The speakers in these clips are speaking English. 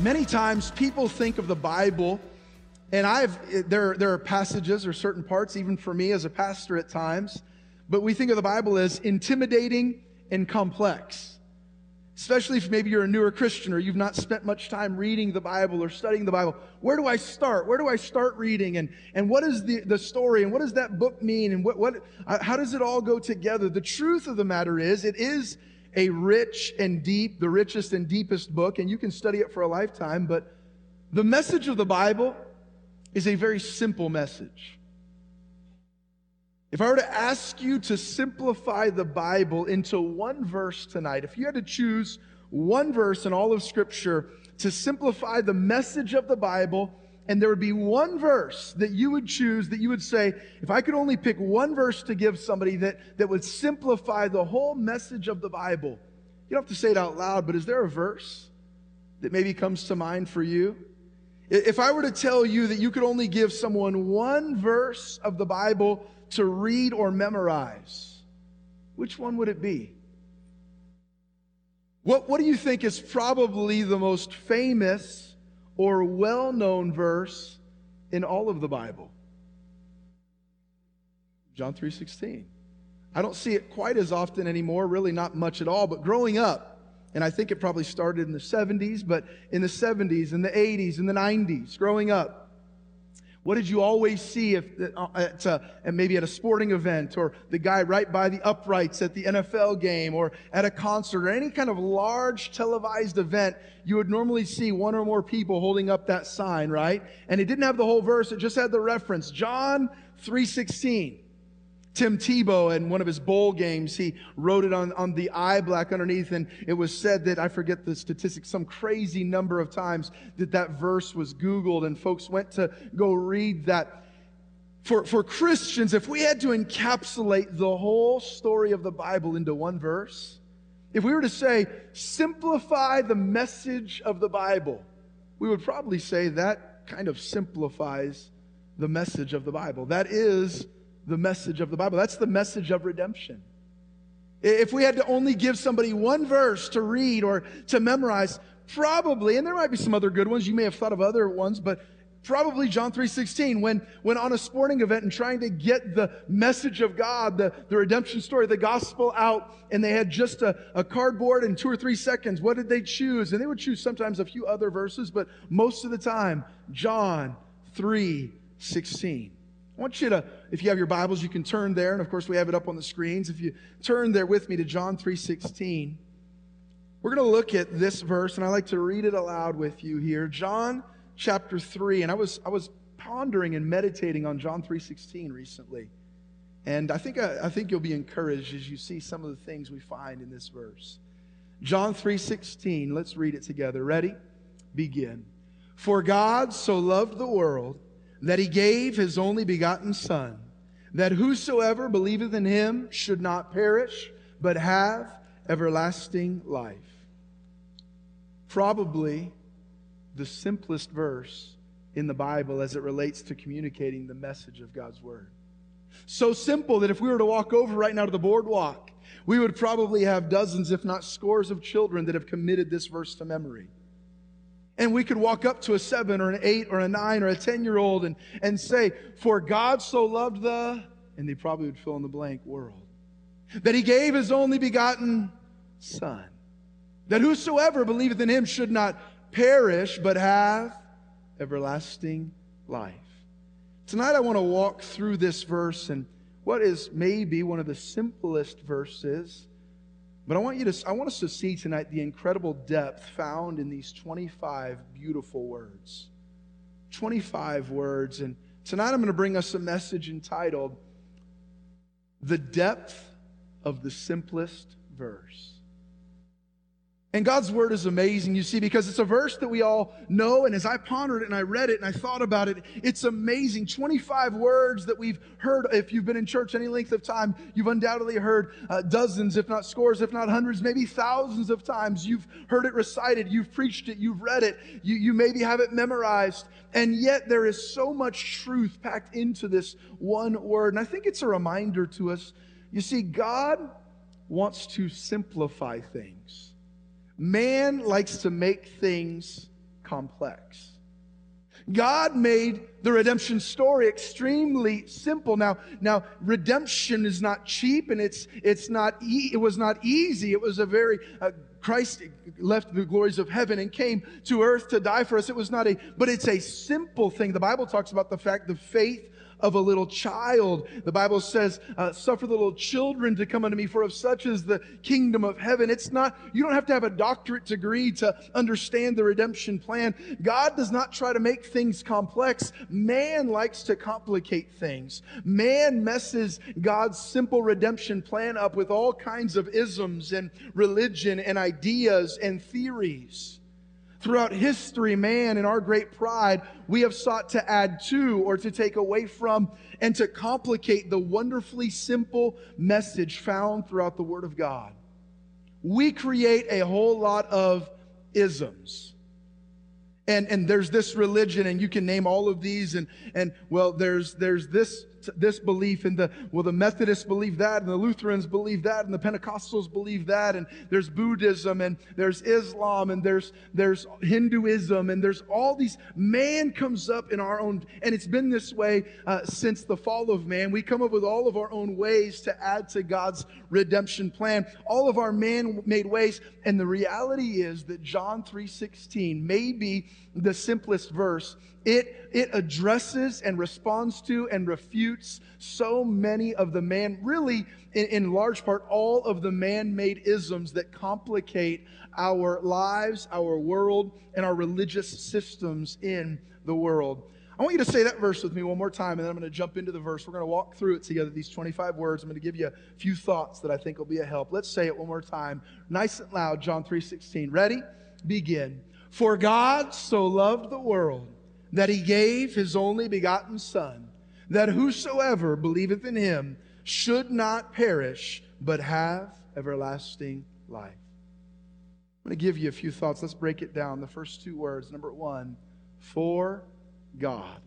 Many times people think of the Bible, and I've there, there are passages or certain parts, even for me as a pastor at times, but we think of the Bible as intimidating and complex. Especially if maybe you're a newer Christian or you've not spent much time reading the Bible or studying the Bible. Where do I start? Where do I start reading? And, and what is the, the story? And what does that book mean? And what, what, uh, how does it all go together? The truth of the matter is, it is a rich and deep, the richest and deepest book, and you can study it for a lifetime, but the message of the Bible is a very simple message. If I were to ask you to simplify the Bible into one verse tonight, if you had to choose one verse in all of Scripture to simplify the message of the Bible, and there would be one verse that you would choose that you would say, if I could only pick one verse to give somebody that, that would simplify the whole message of the Bible, you don't have to say it out loud, but is there a verse that maybe comes to mind for you? If I were to tell you that you could only give someone one verse of the Bible to read or memorize, which one would it be? What, what do you think is probably the most famous or well known verse in all of the Bible? John 3:16. I don't see it quite as often anymore, really not much at all, but growing up, and I think it probably started in the 70s, but in the 70s, in the 80s, in the 90s, growing up, what did you always see if, uh, at, uh, maybe at a sporting event or the guy right by the uprights at the NFL game or at a concert or any kind of large televised event? You would normally see one or more people holding up that sign, right? And it didn't have the whole verse, it just had the reference. John 316. Tim Tebow in one of his bowl games, he wrote it on, on the eye black underneath, and it was said that, I forget the statistics, some crazy number of times that that verse was Googled, and folks went to go read that. For, for Christians, if we had to encapsulate the whole story of the Bible into one verse, if we were to say, simplify the message of the Bible, we would probably say that kind of simplifies the message of the Bible. That is the message of the Bible. That's the message of redemption. If we had to only give somebody one verse to read or to memorize, probably, and there might be some other good ones, you may have thought of other ones, but probably John 3:16 when when on a sporting event and trying to get the message of God, the, the redemption story, the gospel out, and they had just a, a cardboard in two or three seconds, what did they choose? And they would choose sometimes a few other verses, but most of the time, John 3:16. I want you to, if you have your Bibles, you can turn there, and of course we have it up on the screens. If you turn there with me to John 3:16, we're going to look at this verse, and I like to read it aloud with you here. John chapter 3, and I was I was pondering and meditating on John 3:16 recently. And I think I, I think you'll be encouraged as you see some of the things we find in this verse. John 3:16, let's read it together. Ready? Begin. For God so loved the world that he gave his only begotten Son, that whosoever believeth in him should not perish, but have everlasting life. Probably the simplest verse in the Bible as it relates to communicating the message of God's Word. So simple that if we were to walk over right now to the boardwalk, we would probably have dozens, if not scores, of children that have committed this verse to memory. And we could walk up to a seven or an eight or a nine or a 10 year old and, and say, For God so loved the, and they probably would fill in the blank, world, that he gave his only begotten Son, that whosoever believeth in him should not perish, but have everlasting life. Tonight I want to walk through this verse and what is maybe one of the simplest verses but I want you to I want us to see tonight the incredible depth found in these 25 beautiful words. 25 words and tonight I'm going to bring us a message entitled The Depth of the Simplest Verse. And God's word is amazing, you see, because it's a verse that we all know. And as I pondered it and I read it and I thought about it, it's amazing. 25 words that we've heard. If you've been in church any length of time, you've undoubtedly heard uh, dozens, if not scores, if not hundreds, maybe thousands of times. You've heard it recited, you've preached it, you've read it, you, you maybe have it memorized. And yet there is so much truth packed into this one word. And I think it's a reminder to us. You see, God wants to simplify things. Man likes to make things complex. God made the redemption story extremely simple. Now, now redemption is not cheap, and it's it's not e- it was not easy. It was a very uh, Christ left the glories of heaven and came to earth to die for us. It was not a, but it's a simple thing. The Bible talks about the fact the faith of a little child. The Bible says, uh, suffer the little children to come unto me, for of such is the kingdom of heaven. It's not, you don't have to have a doctorate degree to understand the redemption plan. God does not try to make things complex. Man likes to complicate things. Man messes God's simple redemption plan up with all kinds of isms and religion and ideas and theories. Throughout history, man, in our great pride, we have sought to add to or to take away from and to complicate the wonderfully simple message found throughout the Word of God. We create a whole lot of isms. And, and there's this religion, and you can name all of these, and, and well, there's, there's this this belief and the well the methodists believe that and the lutherans believe that and the pentecostals believe that and there's buddhism and there's islam and there's there's hinduism and there's all these man comes up in our own and it's been this way uh, since the fall of man. We come up with all of our own ways to add to god's redemption plan all of our man-made ways and the reality is that john 3.16 may be the simplest verse it, it addresses and responds to and refutes so many of the man, really, in, in large part, all of the man made isms that complicate our lives, our world, and our religious systems in the world. I want you to say that verse with me one more time, and then I'm going to jump into the verse. We're going to walk through it together, these 25 words. I'm going to give you a few thoughts that I think will be a help. Let's say it one more time, nice and loud, John 3.16. Ready? Begin. For God so loved the world that he gave his only begotten Son, that whosoever believeth in him should not perish, but have everlasting life. I'm going to give you a few thoughts. Let's break it down. The first two words. Number one, for God.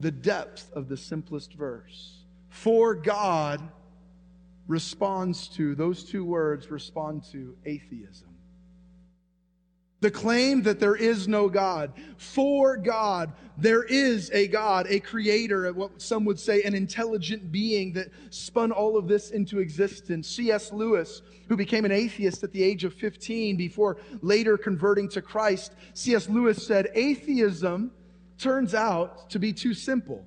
The depth of the simplest verse. For God responds to, those two words respond to atheism. The claim that there is no God. For God, there is a God, a creator, what some would say an intelligent being that spun all of this into existence. C.S. Lewis, who became an atheist at the age of 15 before later converting to Christ, C.S. Lewis said, Atheism turns out to be too simple.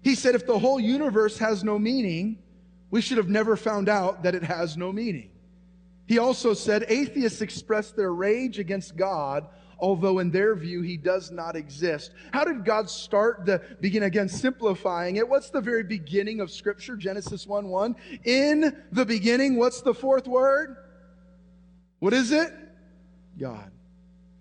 He said, if the whole universe has no meaning, we should have never found out that it has no meaning. He also said atheists express their rage against God, although in their view he does not exist. How did God start the begin again simplifying it? What's the very beginning of scripture? Genesis 1 1. In the beginning, what's the fourth word? What is it? God.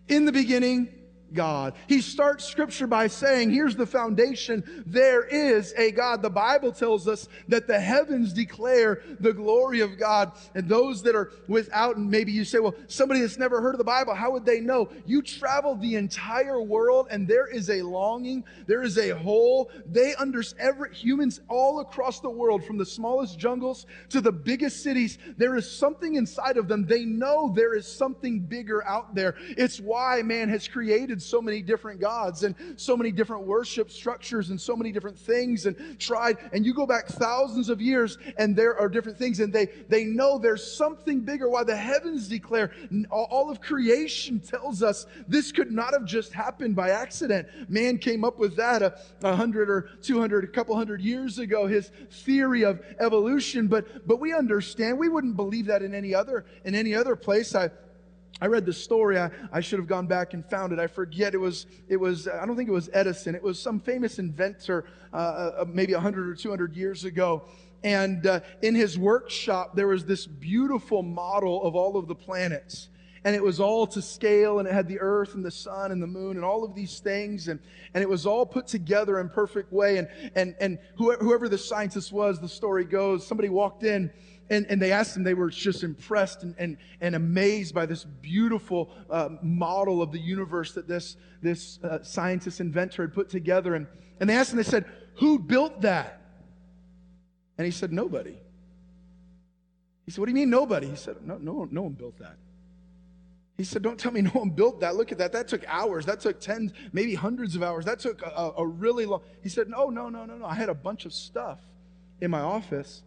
In the beginning, God. He starts scripture by saying, here's the foundation. There is a God. The Bible tells us that the heavens declare the glory of God. And those that are without, and maybe you say, well, somebody that's never heard of the Bible, how would they know? You travel the entire world and there is a longing, there is a hole. They understand every humans all across the world, from the smallest jungles to the biggest cities, there is something inside of them. They know there is something bigger out there. It's why man has created so many different gods and so many different worship structures and so many different things and tried. And you go back thousands of years and there are different things and they, they know there's something bigger. Why the heavens declare, all of creation tells us this could not have just happened by accident. Man came up with that a, a hundred or 200, a couple hundred years ago, his theory of evolution. But, but we understand, we wouldn't believe that in any other, in any other place. I, I read the story. I, I should have gone back and found it. I forget. It was, it was, I don't think it was Edison. It was some famous inventor, uh, uh, maybe 100 or 200 years ago. And uh, in his workshop, there was this beautiful model of all of the planets. And it was all to scale, and it had the earth and the sun and the moon and all of these things. And, and it was all put together in perfect way. And, and, and whoever, whoever the scientist was, the story goes, somebody walked in and, and they asked him, they were just impressed and, and, and amazed by this beautiful uh, model of the universe that this, this uh, scientist inventor had put together. And, and they asked him, they said, Who built that? And he said, Nobody. He said, What do you mean nobody? He said, No, no, no one built that. He said, Don't tell me no one built that. Look at that. That took hours. That took tens, maybe hundreds of hours. That took a, a really long. He said, No, no, no, no, no. I had a bunch of stuff in my office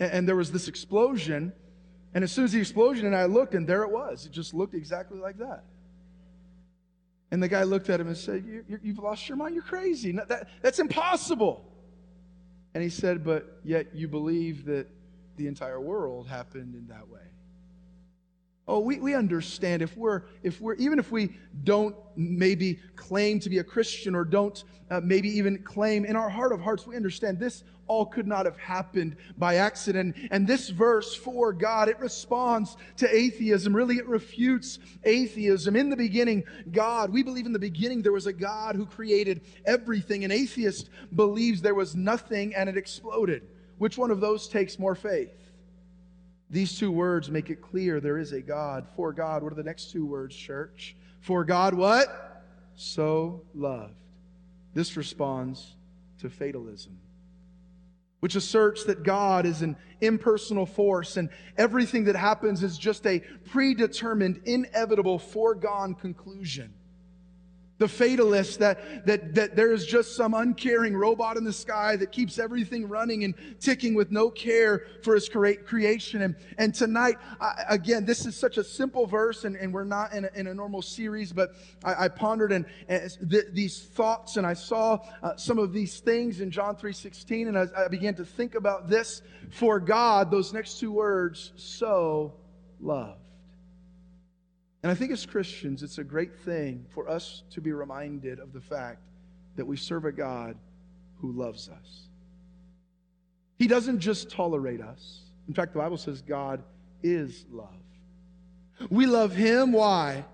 and, and there was this explosion. And as soon as the explosion, and I looked, and there it was. It just looked exactly like that. And the guy looked at him and said, you, have lost your mind. You're crazy. No, that, that's impossible. And he said, But yet you believe that the entire world happened in that way. Oh, we, we understand if we're, if we're, even if we don't maybe claim to be a Christian or don't uh, maybe even claim in our heart of hearts, we understand this all could not have happened by accident. And this verse for God, it responds to atheism. Really, it refutes atheism. In the beginning, God, we believe in the beginning there was a God who created everything. An atheist believes there was nothing and it exploded. Which one of those takes more faith? These two words make it clear there is a God. For God, what are the next two words, church? For God, what? So loved. This responds to fatalism, which asserts that God is an impersonal force and everything that happens is just a predetermined, inevitable, foregone conclusion the fatalist that, that, that there is just some uncaring robot in the sky that keeps everything running and ticking with no care for his creation. And, and tonight, I, again, this is such a simple verse, and, and we're not in a, in a normal series, but I, I pondered and, and th- these thoughts, and I saw uh, some of these things in John 3.16, and I began to think about this. For God, those next two words, so love. And I think as Christians, it's a great thing for us to be reminded of the fact that we serve a God who loves us. He doesn't just tolerate us. In fact, the Bible says God is love. We love Him. Why?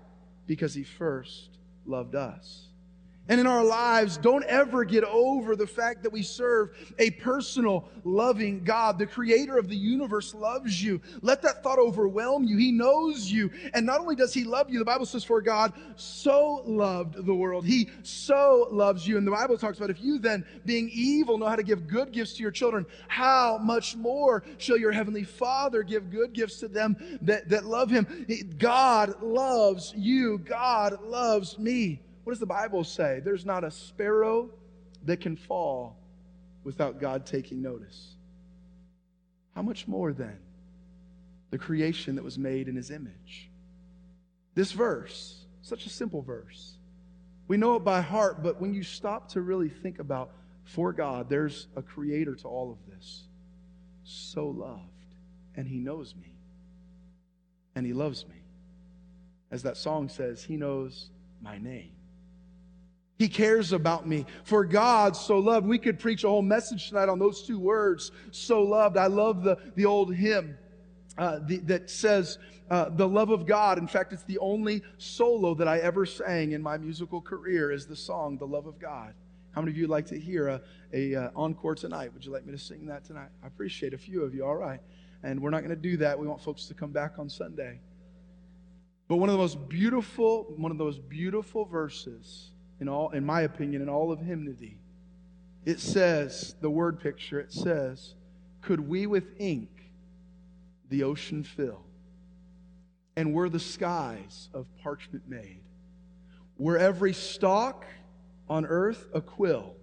Because He first loved us and in our lives, don't ever get over the fact that we serve a personal, loving God. The creator of the universe loves you. Let that thought overwhelm you. He knows you. And not only does he love you, the Bible says, For God so loved the world. He so loves you. And the Bible talks about if you then, being evil, know how to give good gifts to your children, how much more shall your heavenly Father give good gifts to them that, that love him? God loves you. God loves me. What does the Bible say? There's not a sparrow that can fall without God taking notice. How much more then the creation that was made in his image? This verse, such a simple verse. We know it by heart, but when you stop to really think about for God, there's a creator to all of this. So loved, and he knows me, and he loves me. As that song says, he knows my name. He cares about me. For God so loved. We could preach a whole message tonight on those two words, so loved. I love the, the old hymn uh, the, that says, uh, the love of God. In fact, it's the only solo that I ever sang in my musical career is the song, The Love of God. How many of you like to hear a, a uh, encore tonight? Would you like me to sing that tonight? I appreciate a few of you. All right. And we're not going to do that. We want folks to come back on Sunday. But one of the most beautiful, one of those beautiful verses in all in my opinion in all of hymnody it says the word picture it says could we with ink the ocean fill? And were the skies of parchment made? Were every stalk on earth a quill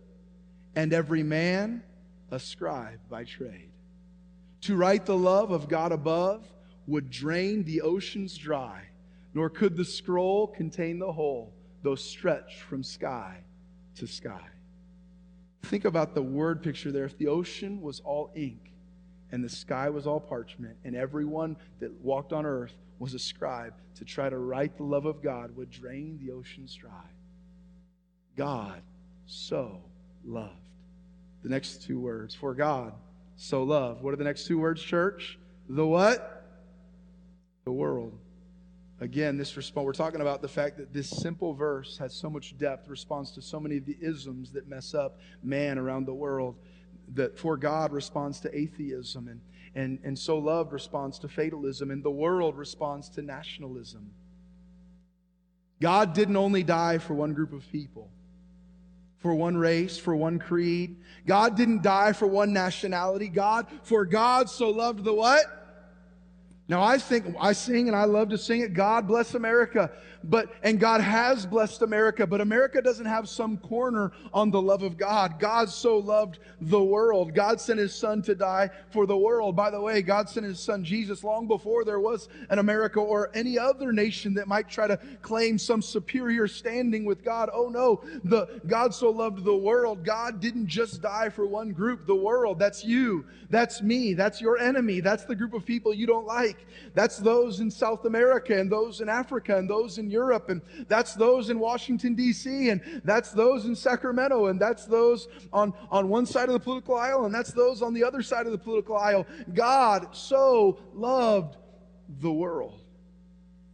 and every man a scribe by trade? To write the love of god above would drain the oceans dry nor could the scroll contain the whole though stretched from sky to sky. Think about the word picture there. If the ocean was all ink and the sky was all parchment, and everyone that walked on earth was a scribe to try to write the love of God would drain the oceans dry. God so loved. The next two words, for God so loved. What are the next two words, church? The what? The world. Again, this response, we're talking about the fact that this simple verse has so much depth, responds to so many of the isms that mess up man around the world. That for God responds to atheism, and, and, and so loved responds to fatalism, and the world responds to nationalism. God didn't only die for one group of people, for one race, for one creed. God didn't die for one nationality. God, for God so loved the what? Now I think I sing and I love to sing it. God bless America. But and God has blessed America, but America doesn't have some corner on the love of God. God so loved the world. God sent his son to die for the world. By the way, God sent his son Jesus long before there was an America or any other nation that might try to claim some superior standing with God. Oh no, the God so loved the world. God didn't just die for one group, the world. That's you. That's me. That's your enemy. That's the group of people you don't like. That's those in South America and those in Africa and those in Europe, and that's those in Washington, D.C., and that's those in Sacramento, and that's those on, on one side of the political aisle, and that's those on the other side of the political aisle. God so loved the world.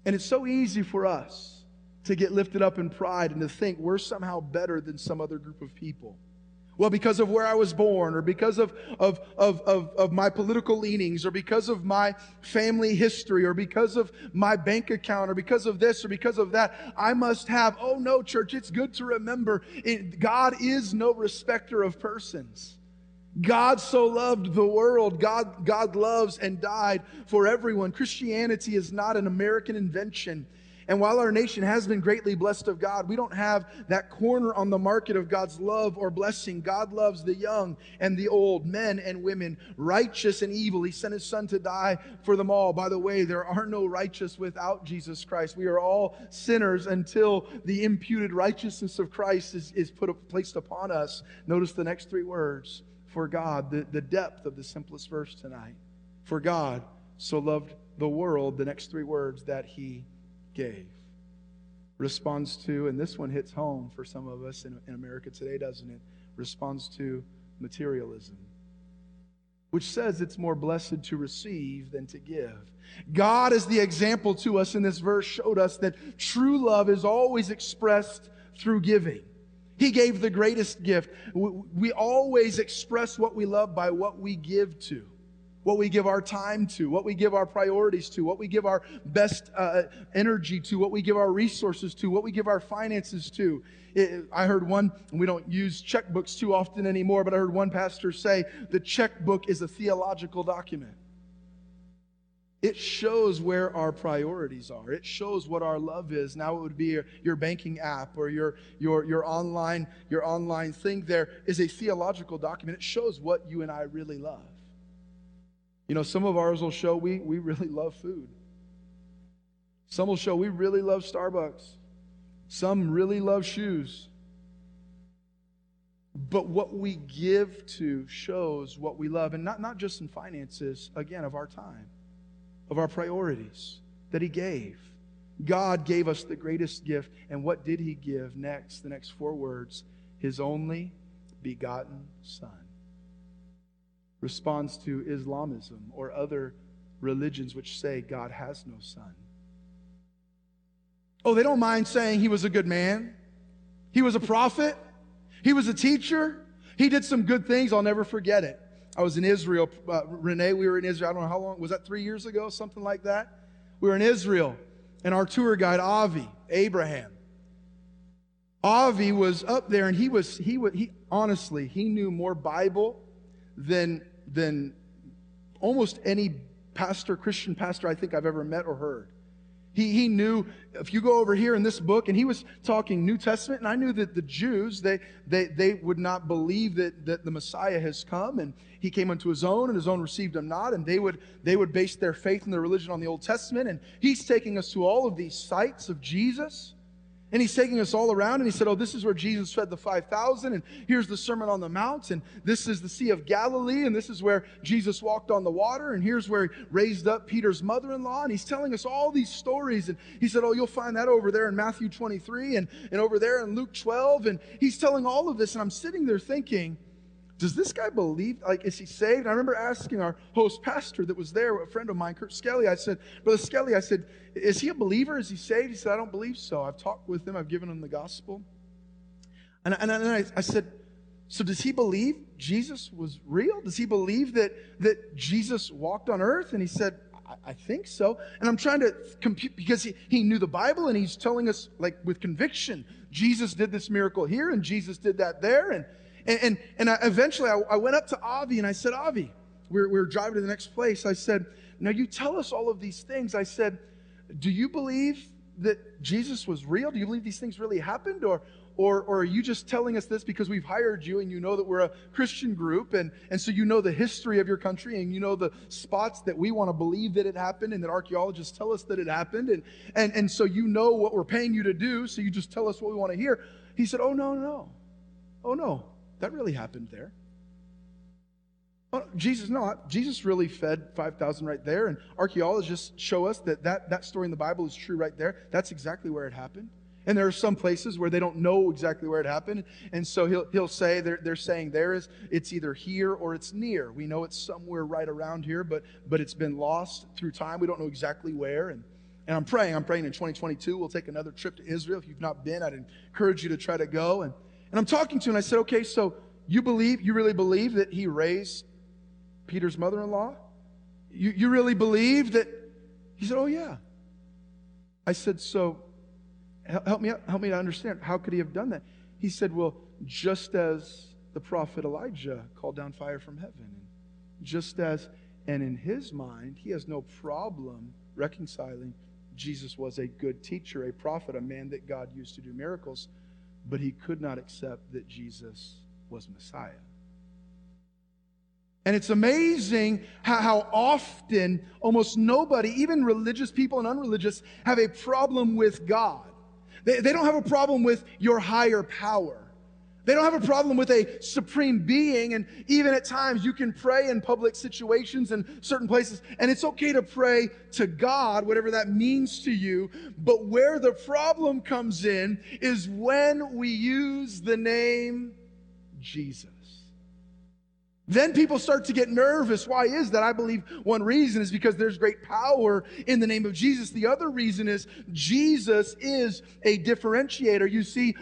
And it's so easy for us to get lifted up in pride and to think we're somehow better than some other group of people. Well, because of where I was born, or because of, of, of, of, of, my political leanings, or because of my family history, or because of my bank account, or because of this, or because of that, I must have. Oh, no, church, it's good to remember it, God is no respecter of persons. God so loved the world. God, God loves and died for everyone. Christianity is not an American invention. And while our nation has been greatly blessed of God, we don't have that corner on the market of God's love or blessing. God loves the young and the old, men and women, righteous and evil. He sent his son to die for them all. By the way, there are no righteous without Jesus Christ. We are all sinners until the imputed righteousness of Christ is, is put placed upon us. Notice the next three words for God, the, the depth of the simplest verse tonight. For God so loved the world, the next three words, that he gave. Responds to, and this one hits home for some of us in, in America today, doesn't it? Responds to materialism which says it's more blessed to receive than to give. God, as the example to us in this verse, showed us that true love is always expressed through giving. He gave the greatest gift. We always express what we love by what we give to what we give our time to, what we give our priorities to, what we give our best uh, energy to, what we give our resources to, what we give our finances to. It, I heard one, we don't use checkbooks too often anymore, but I heard one pastor say the checkbook is a theological document. It shows where our priorities are. It shows what our love is. Now it would be your, your, banking app or your, your, your, online, your online thing there is a theological document. It shows what you and I really love. You know, some of ours will show we, we really love food. Some will show we really love Starbucks. Some really love shoes. But what we give to shows what we love, and not, not just in finances, again, of our time, of our priorities that He gave. God gave us the greatest gift. And what did He give next? The next four words His only begotten Son responds to Islamism or other religions which say God has no son. Oh, they don't mind saying he was a good man, he was a prophet, he was a teacher, he did some good things. I'll never forget it. I was in Israel. Uh, Renee, we were in Israel. I don't know how long. Was that three years ago? Something like that? We were in Israel, and our tour guide, Avi, Abraham, Avi was up there, and he was, he was, he, honestly, he knew more Bible than, than almost any pastor, Christian pastor I think I've ever met or heard. He, he knew, if you go over here in this book, and he was talking New Testament, and I knew that the Jews, they, they, they would not believe that, that the Messiah has come, and he came unto his own, and his own received him not, and they would, they would base their faith and their religion on the Old Testament, and he's taking us to all of these sites of Jesus, and he's taking us all around, and he said, Oh, this is where Jesus fed the 5,000, and here's the Sermon on the Mount, and this is the Sea of Galilee, and this is where Jesus walked on the water, and here's where he raised up Peter's mother in law. And he's telling us all these stories. And he said, Oh, you'll find that over there in Matthew 23 and, and over there in Luke 12. And he's telling all of this, and I'm sitting there thinking, does this guy believe? Like, is he saved? I remember asking our host pastor that was there, a friend of mine, Kurt Skelly. I said, Brother Skelly, I said, is he a believer? Is he saved? He said, I don't believe so. I've talked with him. I've given him the gospel. And, and, and I, I said, so does he believe Jesus was real? Does he believe that, that Jesus walked on earth? And he said, I, I think so. And I'm trying to compute because he, he knew the Bible and he's telling us, like, with conviction, Jesus did this miracle here and Jesus did that there. And, and, and, and I, eventually I, I, went up to Avi and I said, Avi, we we're, we were driving to the next place. I said, Now you tell us all of these things. I said, Do you believe that Jesus was real? Do you believe these things really happened? Or, or, or are you just telling us this because we've hired you and you know that we're a Christian group and, and so you know the history of your country and you know the spots that we want to believe that it happened and that archaeologists tell us that it happened and, and, and so you know what we're paying you to do, so you just tell us what we want to hear. He said, Oh, no, no. Oh, no. That really happened there. Oh, Jesus, no, Jesus really fed 5,000 right there, and archaeologists show us that, that that story in the Bible is true right there. That's exactly where it happened. And there are some places where they don't know exactly where it happened. And so he'll, he'll say, they're, they're saying there is, it's either here or it's near. We know it's somewhere right around here, but, but it's been lost through time. We don't know exactly where. And, and I'm praying, I'm praying in 2022, we'll take another trip to Israel. If you've not been, I'd encourage you to try to go. And, and I'm talking to him, and I said, okay, so you believe, you really believe that he raised Peter's mother in law? You, you really believe that? He said, oh, yeah. I said, so help me, help me to understand. How could he have done that? He said, well, just as the prophet Elijah called down fire from heaven, and just as, and in his mind, he has no problem reconciling Jesus was a good teacher, a prophet, a man that God used to do miracles but he could not accept that Jesus was Messiah. And it's amazing how, how, often almost nobody, even religious people and unreligious, have a problem with God. They, they don't have a problem with your higher power. They don't have a problem with a supreme being. And even at times, you can pray in public situations and certain places. And it's okay to pray to God, whatever that means to you. But where the problem comes in is when we use the name Jesus. Then people start to get nervous. Why is that? I believe one reason is because there's great power in the name of Jesus. The other reason is Jesus is a differentiator. You see,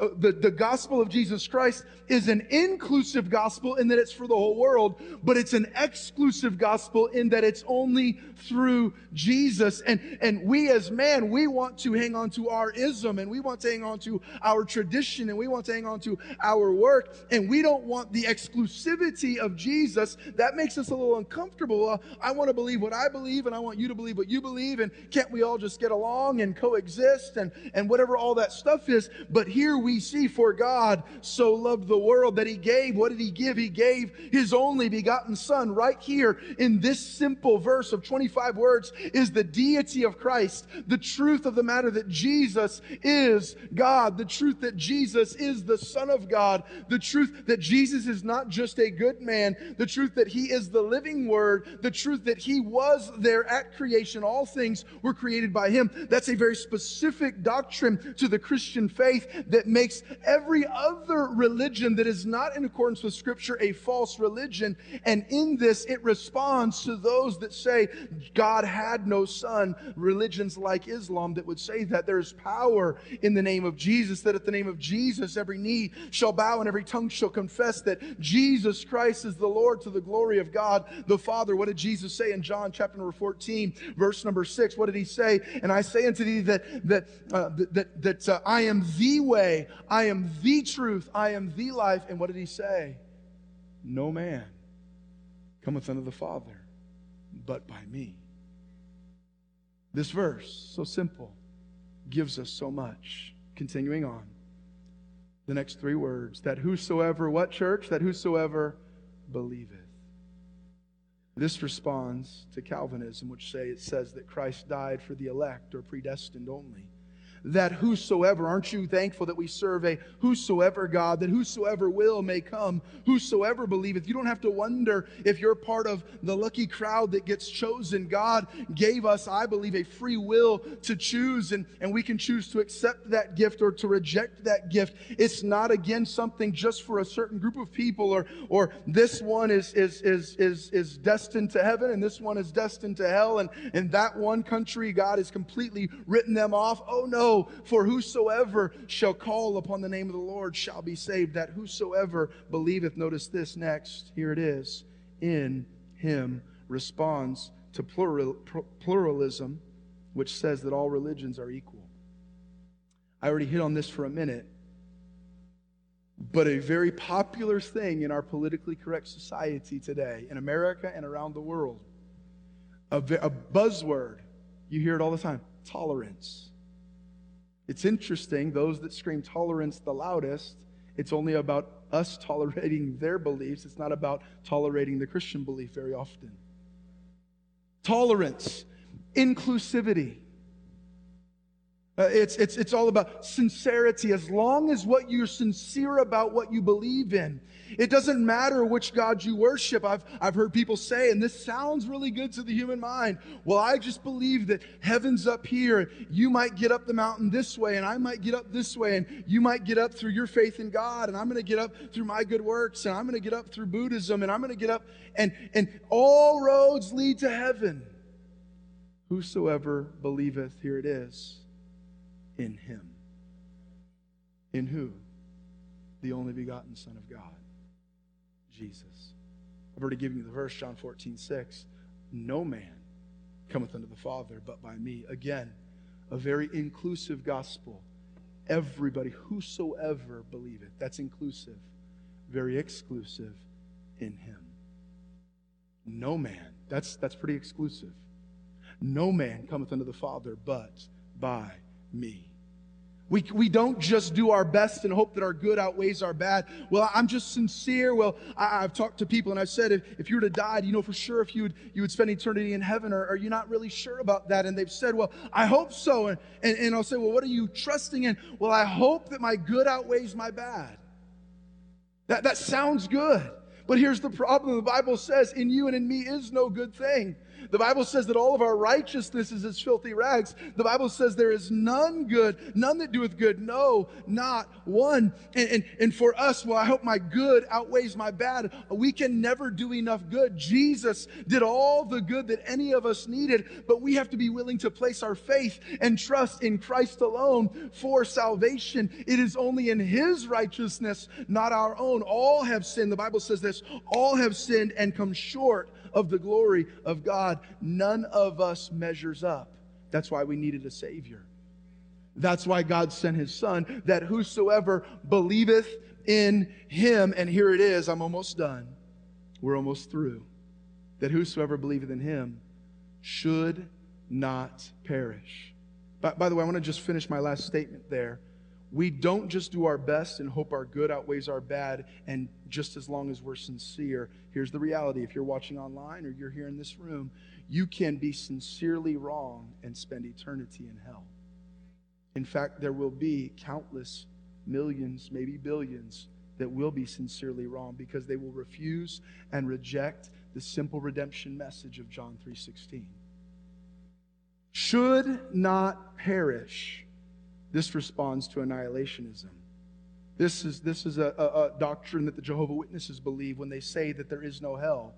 uh, the, the gospel of Jesus Christ is an inclusive gospel in that it's for the whole world, but it's an exclusive gospel in that it's only through Jesus. And, and we as man, we want to hang on to our ism and we want to hang on to our tradition and we want to hang on to our work and we don't want the exclusivity of Jesus, that makes us a little uncomfortable. Uh, I want to believe what I believe, and I want you to believe what you believe, and can't we all just get along and coexist and, and whatever all that stuff is? But here we see, for God so loved the world that he gave. What did he give? He gave his only begotten Son. Right here in this simple verse of 25 words is the deity of Christ, the truth of the matter that Jesus is God, the truth that Jesus is the Son of God, the truth that Jesus is not just a a good man, the truth that he is the living word, the truth that he was there at creation. All things were created by him. That's a very specific doctrine to the Christian faith that makes every other religion that is not in accordance with Scripture a false religion. And in this, it responds to those that say God had no son. Religions like Islam that would say that there's power in the name of Jesus, that at the name of Jesus, every knee shall bow and every tongue shall confess that Jesus Jesus Christ is the Lord to the glory of God the Father. What did Jesus say in John chapter number 14, verse number 6? What did he say? And I say unto thee that, that, uh, that, that uh, I am the way, I am the truth, I am the life. And what did he say? No man cometh unto the Father but by me. This verse, so simple, gives us so much. Continuing on the next three words that whosoever, what church? That whosoever believeth. This responds to Calvinism, which say it says that Christ died for the elect or predestined only. That whosoever, aren't you thankful that we serve a whosoever God, that whosoever will may come, whosoever believeth? You don't have to wonder if you're part of the lucky crowd that gets chosen. God gave us, I believe, a free will to choose, and, and we can choose to accept that gift or to reject that gift. It's not, again, something just for a certain group of people, or, or this one is, is, is, is, is destined to heaven and this one is destined to hell, and in that one country, God has completely written them off. Oh no for whosoever shall call upon the name of the Lord shall be saved. That whosoever believeth, notice this next, here it is, in him responds to plural, pluralism, which says that all religions are equal. I already hit on this for a minute, but a very popular thing in our politically correct society today, in America and around the world, a, a buzzword, you hear it all the time tolerance. It's interesting, those that scream tolerance the loudest, it's only about us tolerating their beliefs. It's not about tolerating the Christian belief very often. Tolerance, inclusivity. Uh, it's, it's, it's all about sincerity. As long as what you're sincere about what you believe in, it doesn't matter which God you worship. I've, I've heard people say, and this sounds really good to the human mind. Well, I just believe that heaven's up here. You might get up the mountain this way, and I might get up this way, and you might get up through your faith in God, and I'm going to get up through my good works, and I'm going to get up through Buddhism, and I'm going to get up, and, and all roads lead to heaven. Whosoever believeth, here it is, in him. In who? The only begotten Son of God. Jesus. I've already given you the verse, John 14, 6. No man cometh unto the Father but by me. Again, a very inclusive gospel. Everybody, whosoever believeth, that's inclusive. Very exclusive in him. No man, that's, that's pretty exclusive. No man cometh unto the Father but by me. We, we don't just do our best and hope that our good outweighs our bad. Well, I'm just sincere. Well, I, have talked to people and I've said, if, if you were to die, you know for sure if you would, you would spend eternity in heaven? Or are you not really sure about that? And they've said, well, I hope so. And, and, and I'll say, well, what are you trusting in? Well, I hope that my good outweighs my bad. That, that sounds good. But here's the problem the Bible says, in you and in me is no good thing. The Bible says that all of our righteousness is as filthy rags. The Bible says there is none good, none that doeth good. No, not one. And, and, and for us, well, I hope my good outweighs my bad. We can never do enough good. Jesus did all the good that any of us needed, but we have to be willing to place our faith and trust in Christ alone for salvation. It is only in His righteousness, not our own. All have sinned. The Bible says this all have sinned and come short of the glory of God. None of us measures up. That's why we needed a Savior. That's why God sent His Son, that whosoever believeth in Him, and here it is, I'm almost done. We're almost through. That whosoever believeth in Him should not perish. By, by the way, I want to just finish my last statement there. We don't just do our best and hope our good outweighs our bad, and just as long as we're sincere. Here's the reality if you're watching online or you're here in this room, you can be sincerely wrong and spend eternity in hell. In fact, there will be countless millions, maybe billions, that will be sincerely wrong because they will refuse and reject the simple redemption message of John 3:16. Should not perish this responds to annihilationism. This is, this is a, a, a doctrine that the Jehovah Witnesses believe when they say that there is no hell.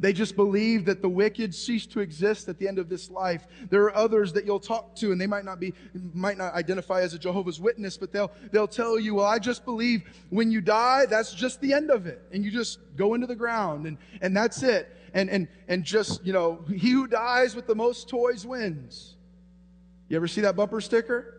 They just believe that the wicked cease to exist at the end of this life. There are others that you'll talk to, and they might not be, might not identify as a Jehovah's Witness, but they'll they'll tell you, "Well, I just believe when you die, that's just the end of it, and you just go into the ground, and and that's it, and and and just you know, he who dies with the most toys wins." You ever see that bumper sticker?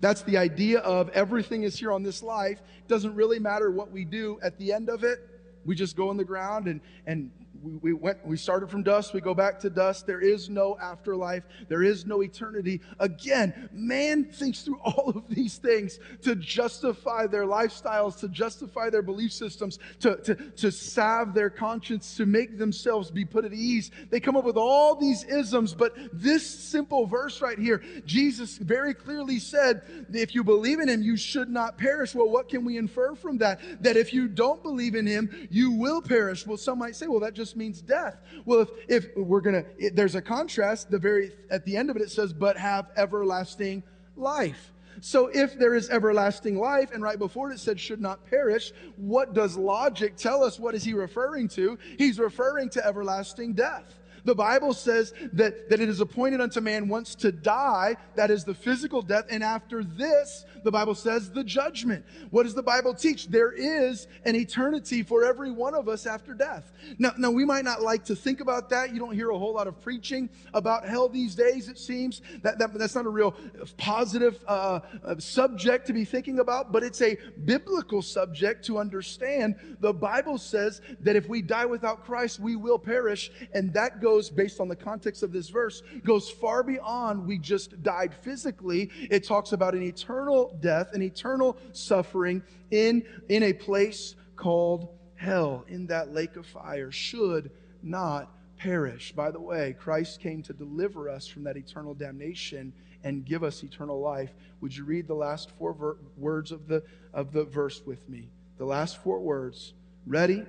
That's the idea of everything is here on this life. Doesn't really matter what we do at the end of it. We just go in the ground and, and we, we went we started from dust we go back to dust. There is no afterlife. There is no eternity. Again man thinks through all of these things to justify their lifestyles to justify their belief systems to, to, to salve their conscience to make themselves be put at ease. They come up with all these isms but this simple verse right here jesus very clearly said if you believe in him you should not perish. Well what can we infer from that? That if you don't believe in him you will perish. Well some might say well that just means death. Well, if, if we're going to, there's a contrast. The very, at the end of it, it says, but have everlasting life. So if there is everlasting life, and right before it, it said should not perish, what does logic tell us? What is he referring to? He's referring to everlasting death. The Bible says that, that it is appointed unto man once to die, that is the physical death, and after this, the Bible says the judgment. What does the Bible teach? There is an eternity for every one of us after death. Now, now we might not like to think about that. You don't hear a whole lot of preaching about hell these days, it seems. That, that that's not a real positive uh, uh, subject to be thinking about, but it's a biblical subject to understand. The Bible says that if we die without Christ, we will perish, and that goes, based on the context of this verse, goes far beyond we just died physically. It talks about an eternal death an eternal suffering in, in a place called hell, in that lake of fire, should not perish. By the way, Christ came to deliver us from that eternal damnation and give us eternal life. Would you read the last four ver- words of the, of the verse with me? The last four words. Ready?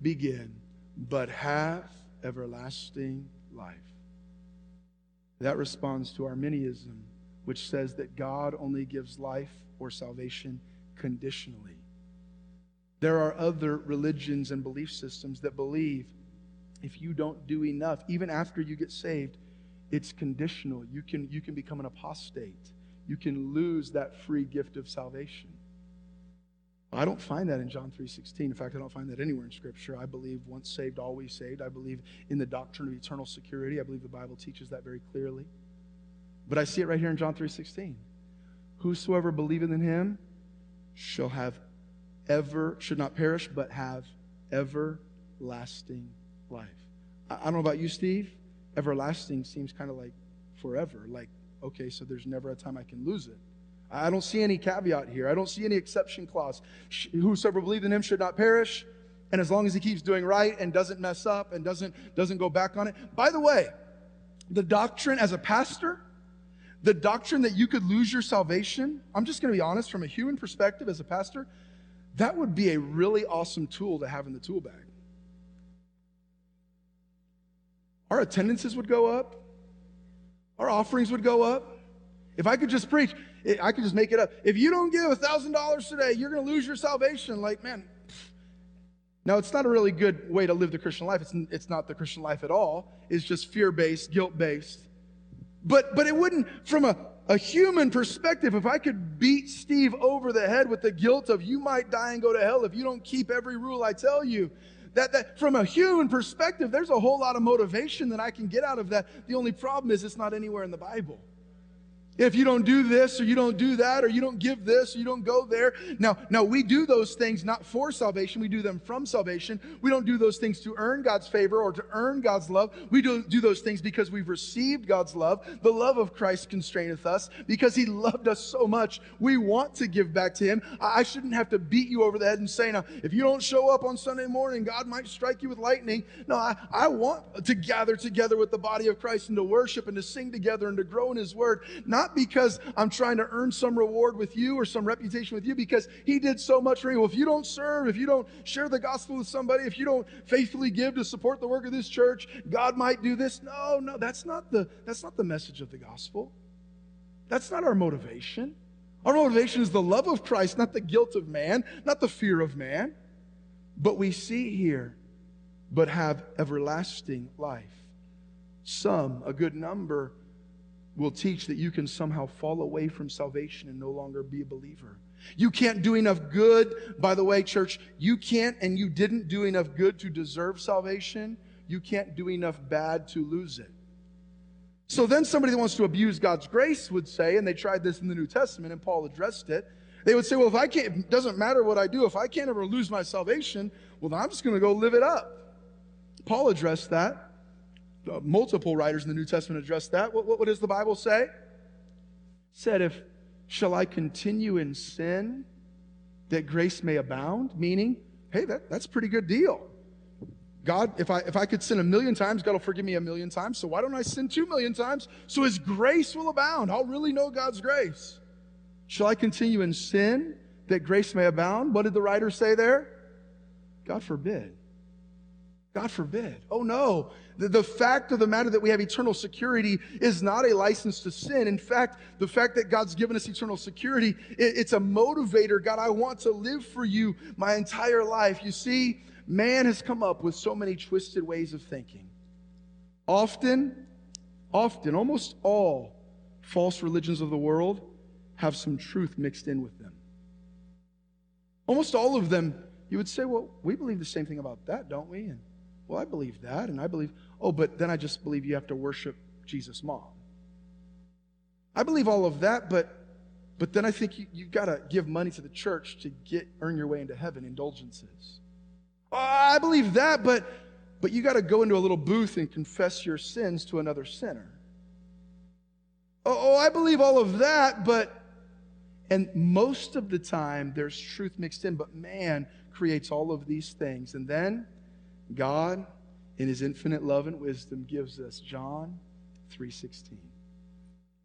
Begin. But have everlasting life. That responds to Arminianism which says that God only gives life or salvation conditionally. There are other religions and belief systems that believe if you don't do enough, even after you get saved, it's conditional. You can, you can become an apostate. You can lose that free gift of salvation. I don't find that in John 3:16. In fact, I don't find that anywhere in scripture. I believe once saved always saved. I believe in the doctrine of eternal security. I believe the Bible teaches that very clearly. But I see it right here in John 3:16. Whosoever believeth in him shall have ever should not perish but have everlasting life. I, I don't know about you, Steve. Everlasting seems kind of like forever. Like, okay, so there's never a time I can lose it. I don't see any caveat here. I don't see any exception clause. Whosoever believeth in him should not perish. And as long as he keeps doing right and doesn't mess up and doesn't, doesn't go back on it. By the way, the doctrine as a pastor, the doctrine that you could lose your salvation, I'm just going to be honest, from a human perspective as a pastor, that would be a really awesome tool to have in the tool bag. Our attendances would go up, our offerings would go up. If I could just preach, I could just make it up. If you don't give $1,000 today, you're going to lose your salvation. Like, man, now, it's not a really good way to live the Christian life. It's, it's not the Christian life at all. It's just fear based, guilt based. But, but it wouldn't, from a, a human perspective, if I could beat Steve over the head with the guilt of you might die and go to hell if you don't keep every rule I tell you, that, that from a human perspective, there's a whole lot of motivation that I can get out of that. The only problem is it's not anywhere in the Bible. If you don't do this or you don't do that or you don't give this or you don't go there. Now, now we do those things not for salvation, we do them from salvation. We don't do those things to earn God's favor or to earn God's love. We do, do those things because we've received God's love. The love of Christ constraineth us because he loved us so much. We want to give back to him. I shouldn't have to beat you over the head and say, now, if you don't show up on Sunday morning, God might strike you with lightning. No, I, I want to gather together with the body of Christ and to worship and to sing together and to grow in his word. Not not because I'm trying to earn some reward with you or some reputation with you, because He did so much for me. Well, if you don't serve, if you don't share the gospel with somebody, if you don't faithfully give to support the work of this church, God might do this. No, no, that's not the that's not the message of the gospel. That's not our motivation. Our motivation is the love of Christ, not the guilt of man, not the fear of man. But we see here, but have everlasting life. Some, a good number, will teach that you can somehow fall away from salvation and no longer be a believer. You can't do enough good. By the way, church, you can't and you didn't do enough good to deserve salvation. You can't do enough bad to lose it. So then somebody that wants to abuse God's grace would say, and they tried this in the New Testament and Paul addressed it. They would say, well, if I can't, it doesn't matter what I do, if I can't ever lose my salvation, well, then I'm just going to go live it up. Paul addressed that. Uh, multiple writers in the New Testament address that. What, what, what does the Bible say? It said, if shall I continue in sin that grace may abound? Meaning, hey, that, that's a pretty good deal. God, if I if I could sin a million times, God will forgive me a million times. So why don't I sin two million times? So his grace will abound. I'll really know God's grace. Shall I continue in sin that grace may abound? What did the writer say there? God forbid. God forbid. Oh no. The, the, fact of the matter that we have eternal security is not a license to sin. In fact, the fact that God's given us eternal security, it, it's a motivator. God, I want to live for you my entire life. You see, man has come up with so many twisted ways of thinking. Often, often, almost all false religions of the world have some truth mixed in with them. Almost all of them, you would say, well, we believe the same thing about that, don't we? And well, I believe that, and I believe, oh, but then I just believe you have to worship Jesus' mom. I believe all of that, but but then I think you, you've got to give money to the church to get earn your way into heaven, indulgences. Oh, I believe that, but but you got to go into a little booth and confess your sins to another sinner. Oh, oh, I believe all of that, but and most of the time there's truth mixed in, but man creates all of these things. And then God, in his infinite love and wisdom, gives us John 3:16.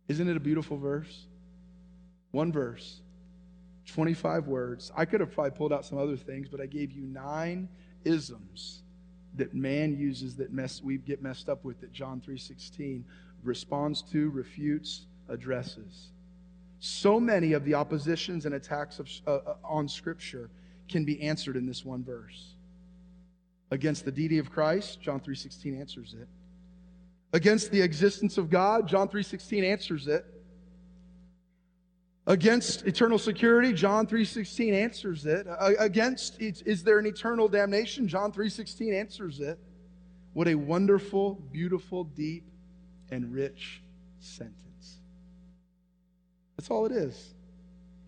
Isn't it a beautiful verse? One verse, 25 words. I could have probably pulled out some other things, but I gave you nine isms that man uses that mess we get messed up with that John 3:16 responds to, refutes, addresses. So many of the oppositions and attacks of, uh, uh on Scripture can be answered in this one verse against the deity of Christ, John 3:16 answers it. Against the existence of God, John 3:16 answers it. Against eternal security, John 3:16 answers it. Against is there an eternal damnation? John 3:16 answers it. What a wonderful, beautiful, deep and rich sentence. That's all it is.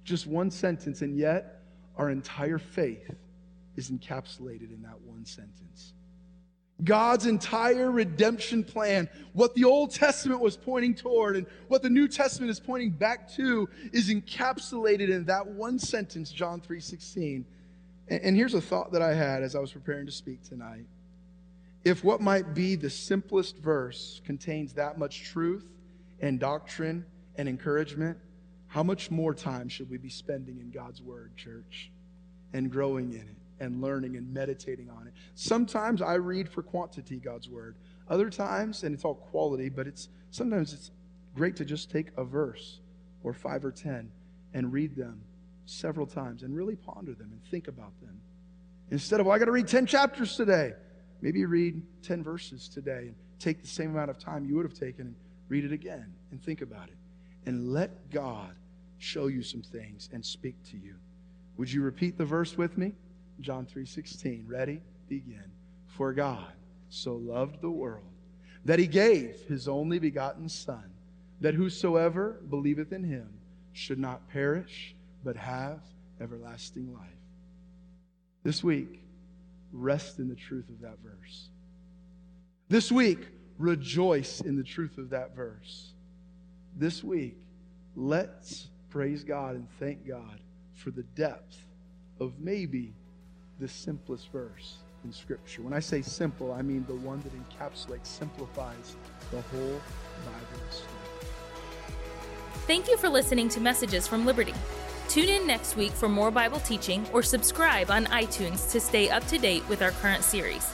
Just one sentence and yet our entire faith is encapsulated in that one sentence. God's entire redemption plan, what the Old Testament was pointing toward and what the New Testament is pointing back to, is encapsulated in that one sentence, John 3:16. And here's a thought that I had as I was preparing to speak tonight. If what might be the simplest verse contains that much truth and doctrine and encouragement, how much more time should we be spending in God's Word, church, and growing in it? And learning and meditating on it. Sometimes I read for quantity God's word. Other times, and it's all quality, but it's sometimes it's great to just take a verse or five or ten and read them several times and really ponder them and think about them. Instead of, well, I got to read 10 chapters today, maybe read 10 verses today and take the same amount of time you would have taken and read it again and think about it. And let God show you some things and speak to you. Would you repeat the verse with me? John 3:16. Ready? Begin. For God so loved the world that he gave his only begotten son that whosoever believeth in him should not perish but have everlasting life. This week, rest in the truth of that verse. This week, rejoice in the truth of that verse. This week, let's praise God and thank God for the depth of maybe the simplest verse in Scripture. When I say simple, I mean the one that encapsulates, simplifies the whole Bible story. Thank you for listening to Messages from Liberty. Tune in next week for more Bible teaching or subscribe on iTunes to stay up to date with our current series.